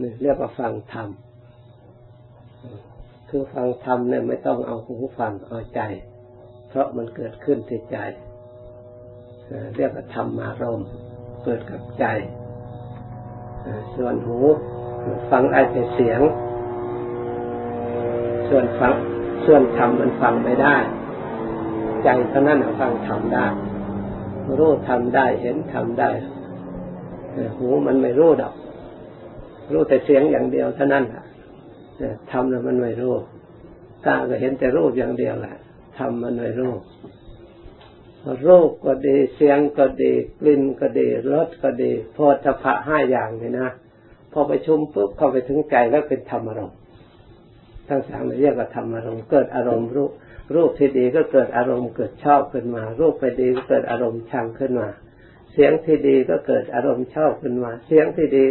นี่เรียกว่าฟังธรรมคือฟังธรรมเนี่ยไม่ต้องเอาหูฟังเอาใจ เพราะมันเกิดขึ้นที่ใจ เรียกว่าธรรมารมเกิดกับใจ ส่วนหูฟังไอ้แต่เสียง ส่วนฟังส่วนธรรมมันฟังไม่ได้ ใจเท่านั้นฟังธรรมได้ รู้ทำได้เห็นทำได้ หูมันไม่รู้ดอก รู้แต่เสียงอย่างเดียวเท่านั้นทำแล้วมันไม่รู้ตาก็เห็นแต่รูปอย่างเดียวแหละทำมันไม่รู้รูปก็ดีเสียงก็ดีกลิ่นก็ดีรสก็ดีโพธพะห้าอย่างนี่นะพอไปชุมปุ๊บเข้าไปถึงใจแล้วเป็นธรรมอารมณ์ทั้งสามเรียกว่าธรรมอารมณ์เกิดอารมณ์รูปรูปที่ดีก็เกิดอารมณ์เกิดชอบขึ้นมา รูปไปดีก็เกิดอารมณ์ชังขึ้นมา เสียงที่ดีก็เกิดอารมณ์ชอบขึ้นมา เสียงที่ดี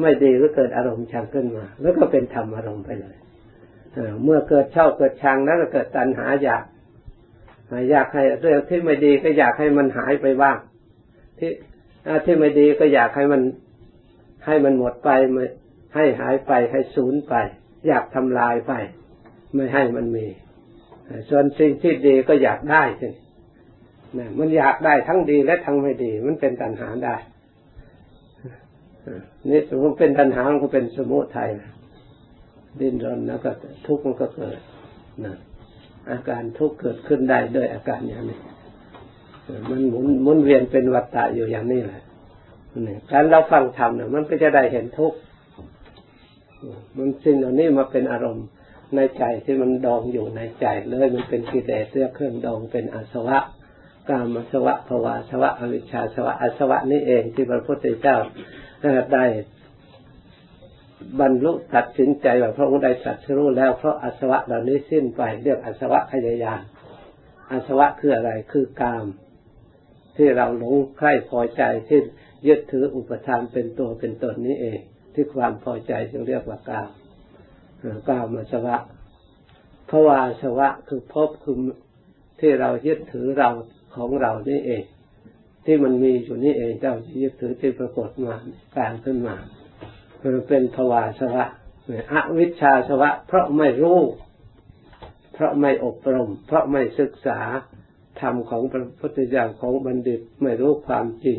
ไม่ดีก็เกิดอารมณ์ชังขึ้นมา แล้วก็เป็นธรรมอารมณ์ไปเลยเมื่อเกิดชอบเกิดชังแล้วก็เกิดตัณหาอยากอยากให้เรื่องที่ไม่ดีก็อยากให้มันหายไปบ้าง ที่ที่ไม่ดีก็อยากให้มันให้มันหมดไปให้หายไปให้สูญไป อยากทำลายไป ไม่ให้มันมี ส่วนสิ่งที่ดีก็อยากได้สิ นะมันอยากได้ทั้งดีและทั้งไม่ดี มันเป็นตัณหาได้นี่สมมติเป็นตัณหามันก็เป็นสมุทัยดิ้นรนแล้วก็ทุกข์มันก็เกิดนะอาการทุกข์เกิดขึ้นได้ด้วยอาการอย่างนี้ มันหมุนหมุนเวียนเป็นวัฏฏะอยู่อย่างนี้แหละการเราฟังธรรมเนี่ยมันก็จะได้เห็นทุกข์มันสิ่งเหล่านี้มาเป็นอารมณ์ในใจที่มันดองอยู่ในใจเลย มันเป็นกิเลสเรื่องเครื่องดองเป็นอาสวะ กามสวะภวาสวะอวิชชาสวะอสวะนี่เองที่พระพุทธเจ้าได้บรรลุตัดสินใจว่าพระองค์ได้สัตรู้แล้วเพราะอาสวะเหล่านี้สิ้นไปเรียกอาสวะขยายานอาสวะคืออะไรคือกาม ที่เราหลงใคร่พอใจที่ยึดถืออุปทานเป็นตัวเป็นตนนี้เอง ที่ความพอใจจึงเรียกว่ากามกามอาสวะภาวาสวะคือพบคือที่เรายึดถือเรา ของเรานี่เอง ที่มันมีอยู่นี่เองเจ้าที่ยึดถือที่ปรากฏมาการขึ้นมาเป็นภวาสวะอวิชชาสวะ เพราะไม่รู้ เพราะไม่อบรม เพราะไม่ศึกษาธรรมของพระพุทธเจ้าของบัณฑิตไม่รู้ความจริง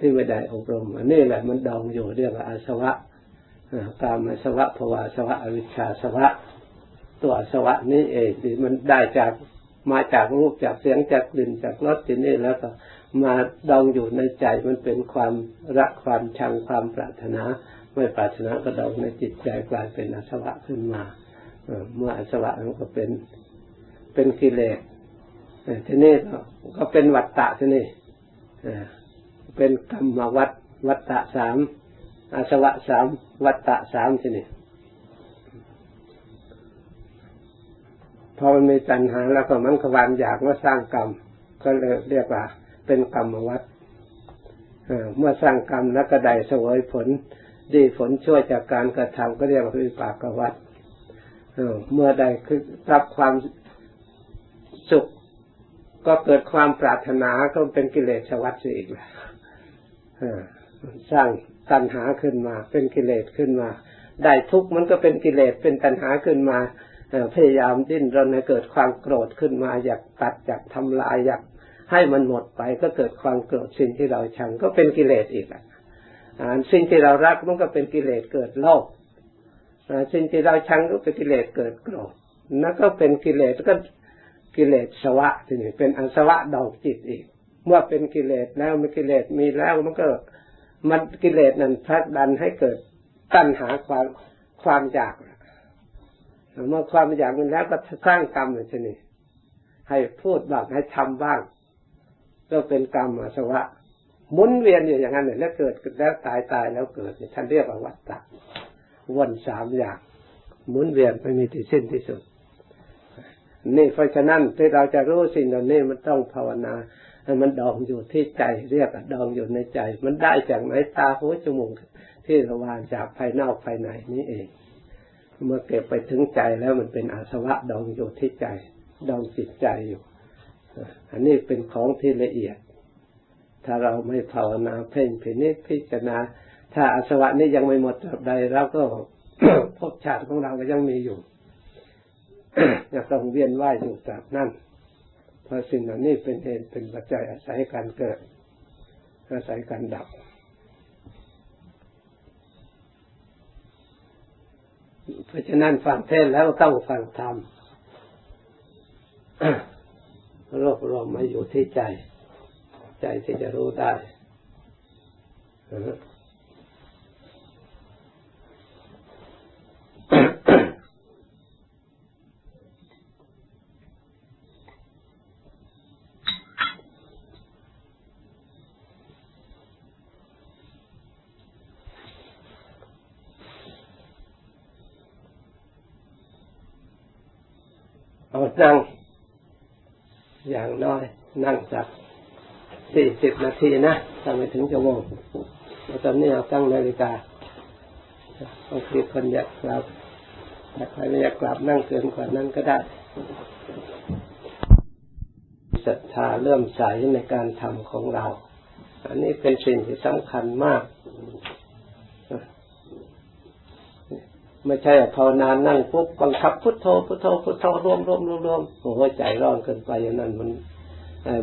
ที่ไม่ได้อบรมอันนี้แหละมันดองอยู่เรียกว่าอาสวะกามสวะภวาสวะอวิชชาสวะ ตัวสวะนี้เองที่มันได้จาก มาจากรูปจากเสียงจากกลิ่นจากรสที่นี่แล้วก็มาดองอยู่ในใจมันเป็นความรักความชังความปรารถนา ไม่ปรารถนากระดองในจิตใจกลายเป็นอาสวะขึ้นมาเมื่ออาสวะมันก็เป็นเป็นกิเลสทีนี้ก็เป็นวัตตะทีนี้เป็นกรรมวัตวัตตะสามอาสวะสามวัตตะสามทีนี้ อมันมีตัณหาแล้วก็มันขวานอยากว่าสร้างกรรม ก็เลยเรียกว่าเป็นกรรมวัตเมื่อสร้างกรรมแล้วก็ได้เสวยผล ดีผลช่วยจากการกระทำก็เรียกว่าวิปากวัฏเมื่อใดคือรับความสุข ก็เกิดความปรารถนาก็เป็นกิเลสวัฏอีกแล้วสร้างตัณหาขึ้นมา เป็นกิเลสขึ้นมา ได้ทุกข์มันก็เป็นกิเลสเป็นตัณหาขึ้นมา พยายามดิ้นรนให้เกิดความโกรธขึ้นมาอยากตัดอยากทำลายอยากให้มันหมดไปก็เกิดความโกรธสิ่งที่เราชังก็เป็นกิเลสอีกแหละสิ่งที่เรารักมันก็เป็นกิเลสเกิดโลภสิ่งที่เราชังก็เป็นกิเลสเกิดโกรธนั่นก็เป็นกิเลสก็กิเลสสวะทีนี้เป็นอันสวะดอกจิตอีก เมื่อเป็นกิเลสแล้วมันกิเลสมีแล้วมันก็มันกิเลสนั้นพักดันให้เกิดตัณหาความความอยาก เมื่อความอยากมันแล้วก็สร้างกรรมเลยทีนี้ให้พูดบ้างให้ทำบ้าง ก็เป็นกรรมอาสวะหมุนเวียนอยู่อย่างนั้นเลยแล้วเกิดแล้วตายตายแล้วเกิดท่านเรียกว่าวัฏฏะวนสามอย่างหมุนเวียนไม่มีที่สิ้นที่สุด นี่เพราะฉะนั้นที่เราจะรู้สิ่งเหล่านี้มันต้องภาวนาให้มันดองอยู่ที่ใจเรียกดองอยู่ในใจ มันได้จากไหนตาหูจมูกที่ระวางจากภายนอกภายในนี้เอง เมื่อเก็บไปถึงใจแล้วมันเป็นอาสวะดองอยู่ที่ใจ ดองจิตใจอยู่ อันนี้เป็นของที่ละเอียด ถ้าเราไม่ภาวนาเพ่งพินิจพิจารณา ถ้าอาสวะนี้ยังไม่หมดแบบใดเราก็ภพชาติของเราก็ยังมีอยู่ยังต้องเวียนว่ายอยู่แบบนั้นเพราะสิ่งเหล่านี้เป็นเหตุเป็นปัจจัยอาศัยการเกิด อาศัยการดับ เพราะฉะนั้นฟังเทศแล้วต้องฟังธรรมรวบรวมมาอยู่ที่ใจ ใจที่จะรู้ได้เอา นั่ง อย่างน้อย นั่งสักสี่สิบนาทีนะทำไปถึงจะโมงตอนนี้เอาตั้งนาฬิกาบางทีคนอยากกลับแต่ใครไม่อยากกลับนั่งเกินกว่านั้นก็ได้ศรัทธาเริ่มใสในการทำของเรา อันนี้เป็นสิ่งที่สำคัญมาก ไม่ใช่ภาวนานั่งปุ๊บบังคับพุทโธพุทโธพุทโธรวมรวมรวมรวมโอ้โหใจร้อนเกินไปอย่างนั้นมัน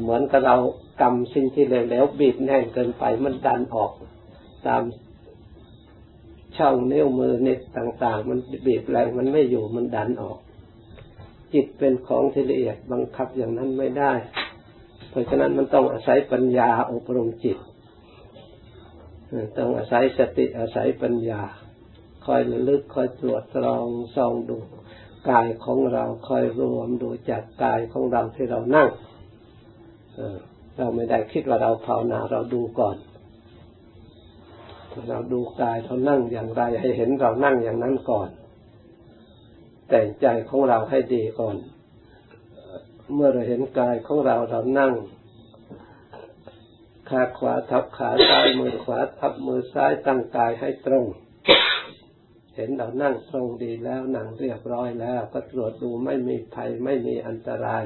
เหมือนกับเรากำสิ่งที่เหลวๆบีบแน่นเกินไปมันดันออก ตามช่องนิ้วมือเนี่ยต่าง ๆ มันบีบแรงมันไม่อยู่มันดันออก จิตเป็นของที่ละเอียดบังคับอย่างนั้นไม่ได้ เพราะฉะนั้นมันต้องอาศัยปัญญาอบรมจิต ต้องอาศัยสติอาศัยปัญญา คอยระลึกคอยตรวจตรองส่องดูกายของเราคอยรวมดูจากกายของเราที่เรานั่งเราไม่ได้คิดว่าเราภาวนาเราดูก่อน เราดูกายเรานั่งอย่างไร ให้เห็นเรานั่งอย่างนั้นก่อน แต่งใจของเราให้ดีก่อน เมื่อเราเห็นกายของเราเรานั่งขาขวาทับขาซ้ายมือขวาทับมือซ้ายตั้งกายให้ตรง เห็นเรานั่งตรงดีแล้วนั่งเรียบร้อยแล้ว ก็ตรวจดูไม่มีภัยไม่มีอันตราย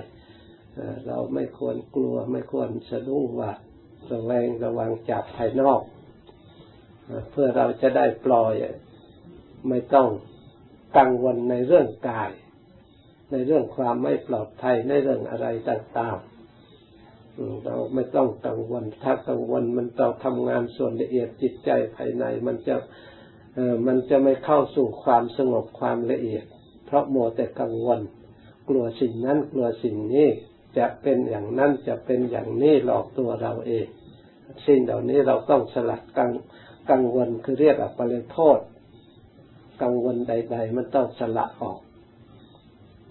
เราไม่ควรกลัวไม่ควรสะดุ้งว่าระแวงระวังจากภายนอก เพื่อเราจะได้ปล่อยไม่ต้องกังวลในเรื่องกาย ในเรื่องความไม่ปลอดภัยในเรื่องอะไรต่างๆ เราไม่ต้องกังวลถ้ากังวลมันต้องทำงานส่วนละเอียดจิตใจภายในมันจะ มันจะไม่เข้าสู่ความสงบความละเอียด เพราะโมแต่กังวล กลัวสิ่งนั้นกลัวสิ่งนี้จะเป็นอย่างนั้นจะเป็นอย่างนี้หลอกตัวเราเอง สิ่งเหล่านี้เราต้องสลัดกังกังวลคือเรียกว่าปริโทษ กังวลใด ๆ มันต้องสละออก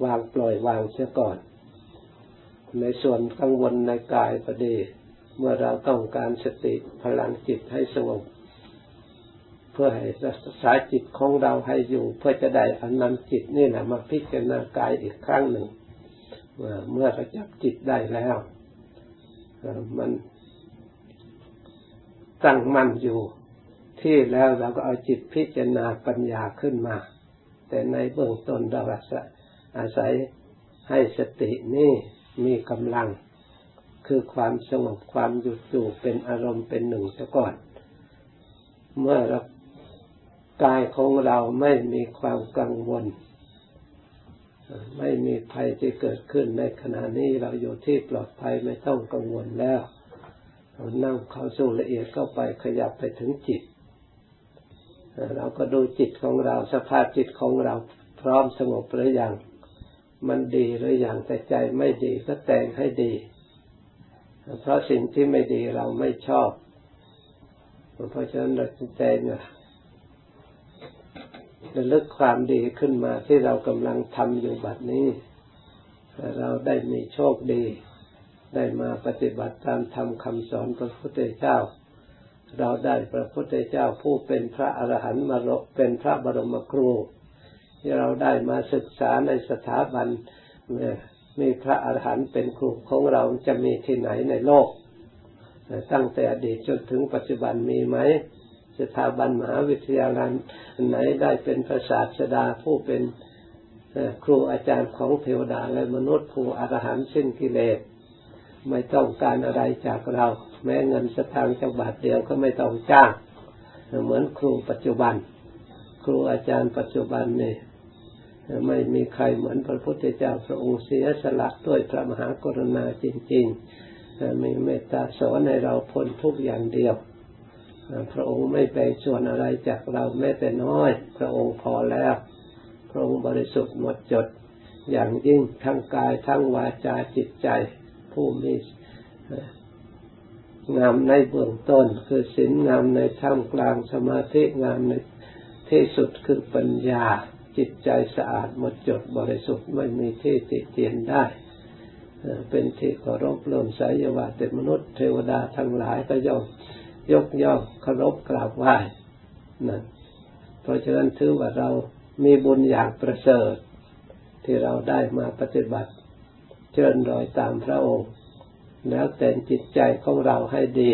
วางปล่อยวางเสียก่อน ในส่วนกังวลในกายประเดเมื่อเราต้องการสติพลังจิตให้สงบ เพื่อให้รักษาจิตของเราให้อยู่ เพื่อจะได้อันนำจิตนี่แหละมาพิจารณากายอีกครั้งหนึ่งเมื่อเราจับจิตได้แล้วมันตั้งมั่นอยู่ ที่แล้วเราก็เอาจิตพิจารณาปัญญาขึ้นมา แต่ในเบื้องต้นเราอาศัยให้สตินี่มีกำลัง คือความสงบความหยุดอยู่เป็นอารมณ์เป็นหนึ่งซะก่อน เมื่อเรา กายของเราไม่มีความกังวล ไม่มีภัยที่เกิดขึ้นในขณะนี้เราอยู่ที่ปลอดภัยไม่ต้องกังวลแล้วเรานั่งเข้าสู่ละเอียดเข้าไปขยับไปถึงจิต เราก็ดูจิตของเราสภาพจิตของเราพร้อมสงบหรือยัง มันดีหรือยังแต่ใจไม่ดีก็แต่งให้ดี เพราะสิ่งที่ไม่ดีเราไม่ชอบ เพราะฉะนั้นเราจะแต่ง ระลึกความดีขึ้นมาที่เรากำลังทำอยู่บัดนี้ เราได้มีโชคดี ได้มาปฏิบัติตามธรรมคำสอนพระพุทธเจ้า เราได้พระพุทธเจ้าผู้เป็นพระอรหันต์มาเป็นพระบรมครูที่เราได้มาศึกษาในสถาบันมีพระอรหันต์เป็นครูของเราจะมีที่ไหนในโลก ตั้งแต่อดีตจนถึงปัจจุบันมีไหม สถาบันมหาวิทยาลัยไหนได้เป็นพระศาสดาผู้เป็นครูอาจารย์ของเทวดาและมนุษย์ผู้อรหันต์สิ้นกิเลส ไม่ต้องการอะไรจากเรา แม้เงินสตางค์จังบาทเดียวก็ไม่ต้องจ้างเหมือนครูปัจจุบัน ครูอาจารย์ปัจจุบันนี่ไม่มีใครเหมือนพระพุทธเจ้าพระองค์เสียสละด้วยพระมหากรุณาจริง ๆ มีเมตตาสอนให้เราพ้นทุกอย่างเดียว พระองค์ไม่แบ่งส่วนอะไรจากเราแม้แต่น้อย พระองค์พอแล้ว พระองค์บริสุทธิ์หมดจด อย่างยิ่งทั้งกายทั้งวาจาจิตใจ ผู้มีงามในเบื้องต้น คือศีลงามในท่ามกลางสมาธิงามในที่สุดคือปัญญา จิตใจสะอาดหมดจดบริสุทธิ์ไม่มีที่ติเตียนได้เป็นที่เคารพเลื่อมใสยว่าแต่มนุษย์เทวดาทั้งหลายก็ย่อม ยกย่องเคารพกราบไหว้นะเพราะฉะนั้นถือว่าเรามีบุญอย่างประเสริฐ ที่เราได้มาปฏิบัติ เชิญรอยตามพระองค์ แล้วแต่งจิตใจของเราให้ดี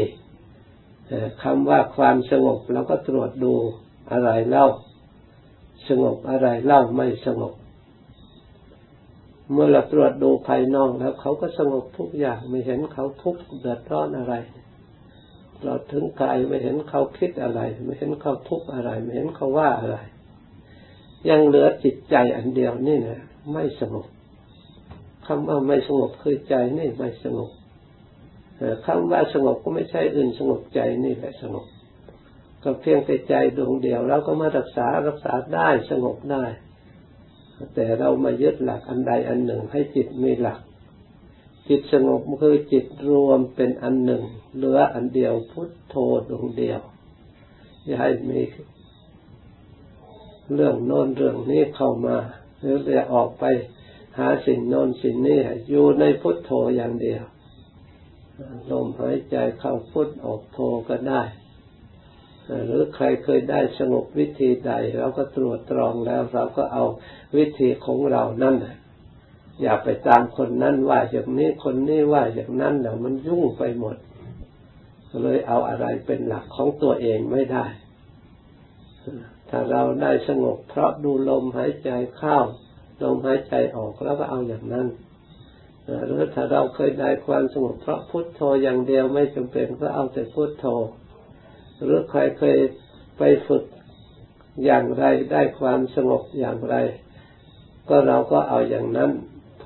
คำว่าความสงบเราก็ตรวจดูอะไรเล่า สงบอะไรเล่าไม่สงบ เมื่อเราตรวจดูภายนอกแล้วเขาก็สงบทุกอย่างไม่เห็นเขาทุกข์เดือดร้อนอะไร เราถึงกายไม่เห็นเขาคิดอะไร ไม่เห็นเขาทุกข์อะไร ไม่เห็นเขาว่าอะไร ยังเหลือจิตใจอันเดียวนี่นะไม่สงบคำว่าไม่สงบคือใจนี่ไม่สงบคำว่าสงบก็ไม่ใช่อื่นสงบใจนี่แหละสงบก็เพียงแต่ใจดวงเดียวเราก็มารักษารักษาได้สงบได้ แต่เรามายึดหลักอันใดอันหนึ่งให้จิตมีหลัก จิตสงบคือจิตรวมเป็นอันหนึ่ง เหลืออันเดียวพุทโธดวงเดียว อย่าให้มีเรื่องโน้นเรื่องนี้เข้ามาหรือจะออกไปหาสิ่งโน้นสิ่งนี้อยู่ในพุทโธอย่างเดียวลมหายใจเข้าพุทออกโธก็ได้หรือใครเคยได้สงบวิธีใด เราก็ตรวจตรองแล้ว เราก็เอาวิธีของเรานั่น อย่าไปตามคนนั้นว่าอย่างนี้คนนี้ว่าอย่างนั้นเดี๋ยวมันยุ่งไปหมดเลยเอาอะไรเป็นหลักของตัวเองไม่ได้ ถ้าเราได้สงบเพราะดูลมหายใจเข้าลมหายใจออกแล้วก็เอาอย่างนั้นหรือถ้าเราเคยได้ความสงบเพราะพุทโธอย่างเดียวไม่จำเป็นก็เอาแต่พุทโธ หรือใครเคยไปฝึกอย่างไรได้ความสงบอย่างไร ก็เราก็เอาอย่างนั้น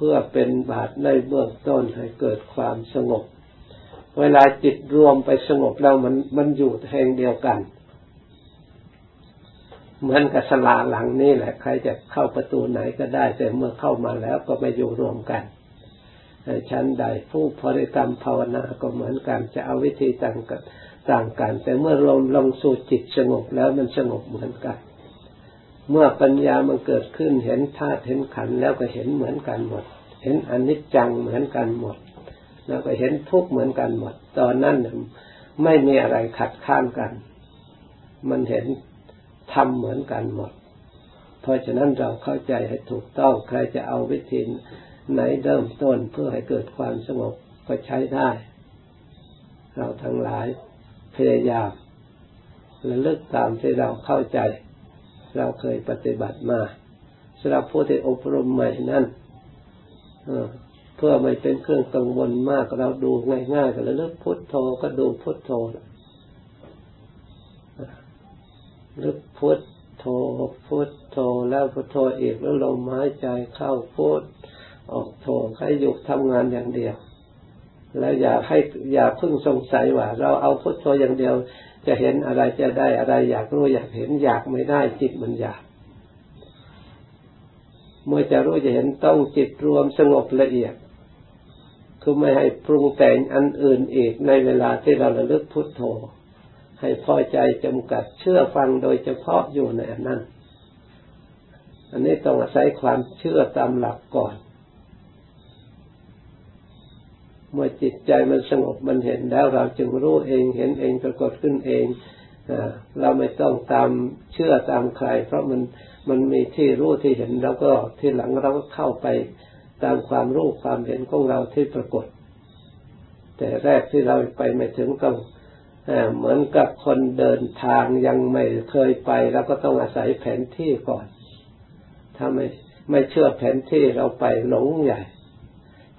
พื่อเป็นบาตรในเบื้องต้นให้เกิดความสงบ เวลาจิตรวมไปสงบแล้วมันมันอยู่แห่งเดียวกัน เหมือนกับสลาหลังนี่แหละ ใครจะเข้าประตูไหนก็ได้ แต่เมื่อเข้ามาแล้วก็ไปอยู่รวมกันชั้นใดผู้บริกรรมภาวนาก็เหมือนกัน จะเอาวิธีต่างกันต่างกัน แต่เมื่อลงลงสู่จิตสงบแล้วมันสงบเหมือนกัน เมื่อปัญญามันเกิดขึ้นเห็นธาตุเห็นขันแล้วก็เห็นเหมือนกันหมด เห็นอนิจจังเหมือนกันหมด แล้วก็เห็นทุกข์เหมือนกันหมด ตอนนั้นไม่มีอะไรขัดข้ามกัน มันเห็นทำเหมือนกันหมด เพราะฉะนั้นเราเข้าใจให้ถูกต้องใครจะเอาวิธีไหนเริ่มต้นเพื่อให้เกิดความสงบก็ใช้ได้ เราทั้งหลายพยายามระลึกตามที่เราเข้าใจ เราเคยปฏิบัติมาสำหรับผู้ที่อบรมใหม่นั้นเพื่อไม่เป็นเครื่องกังวลมากเราดูง่ายๆก็ระลึกพุทโธก็ดูพุทโธลึกพุทโธพุทโธแล้วพุทโธอีกแล้วลมหายใจเข้าพุทออกโธให้หยุดทำงานอย่างเดียว แล้วอย่าให้อย่าเพิ่งสงสัยว่า เราเอาพุทโธอย่างเดียว จะเห็นอะไรจะได้อะไรอยากรู้อยากเห็นอยากไม่ได้จิตมันอยาก เมื่อจะรู้จะเห็นต้องจิตรวมสงบละเอียด คือไม่ให้ปรุงแต่งอันอื่นอีกในเวลาที่เราระลึกพุทโธ ให้พอใจจำกัดเชื่อฟังโดยเฉพาะอยู่ในอันนั้น อันนี้ต้องอาศัยความเชื่อตามหลักก่อน เมื่อจิตใจมันสงบมันเห็นแล้วเราจึงรู้เองเห็นเองปรากฏขึ้นเองเราไม่ต้องตามเชื่อตามใคร เพราะมันมันมีที่รู้ที่เห็นแล้วก็ที่หลังเราก็เข้าไปตามความรู้ความเห็นของเราที่ปรากฏ แต่แรกที่เราไปไม่ถึงก็เหมือนกับคนเดินทางยังไม่เคยไปเราก็ต้องอาศัยแผนที่ก่อน ถ้าไม่ไม่เชื่อแผนที่เราไปหลงใหญ่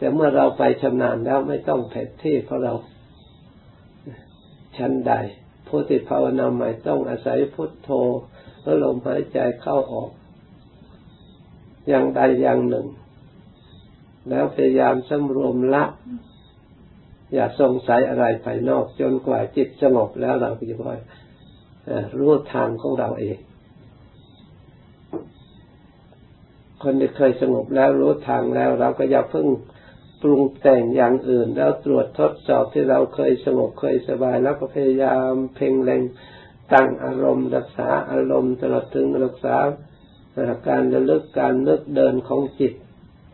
แต่เมื่อเราไปชำนาญแล้วไม่ต้องแผนที่เพราะเราชั้นใดผผู้ที่ภาวนาใหม่ต้องอาศัยพุทโธแล้วลมหายใจเข้าออก อย่างใดอย่างหนึ่ง แล้วพยายามสำรวมละ อย่าสงสัยอะไรภายนอก จนกว่าจิตสงบแล้วเราจะค่อยรู้ทางของเราเอง คนที่เคยสงบแล้วรู้ทางแล้ว เราก็อย่าเพิ่ง ปรุงแต่งอย่างอื่น แล้วตรวจทดสอบที่เราเคยสงบเคยสบายแล้วก็พยายามเพ่งเล็งตั้งอารมณ์ รักษาอารมณ์ตลอดถึงรักษาการระลึกการนึกเดินของจิต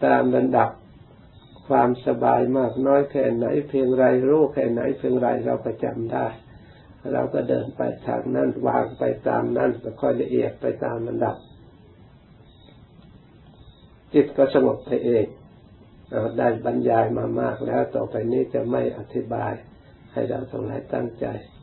ตามระดับความสบายมากน้อยแค่ไหน เพียงไรรู้แค่ไหนเพียงไรเราก็จำได้ เราก็เดินไปทางนั้นวางไปตามนั้นก็ค่อยละเอียดไปตามระดับ จิตก็สงบไปเอง เราได้บรรยายมามากแล้วต่อไปนี้จะไม่อธิบายให้เราทั้งหลายตั้งใจ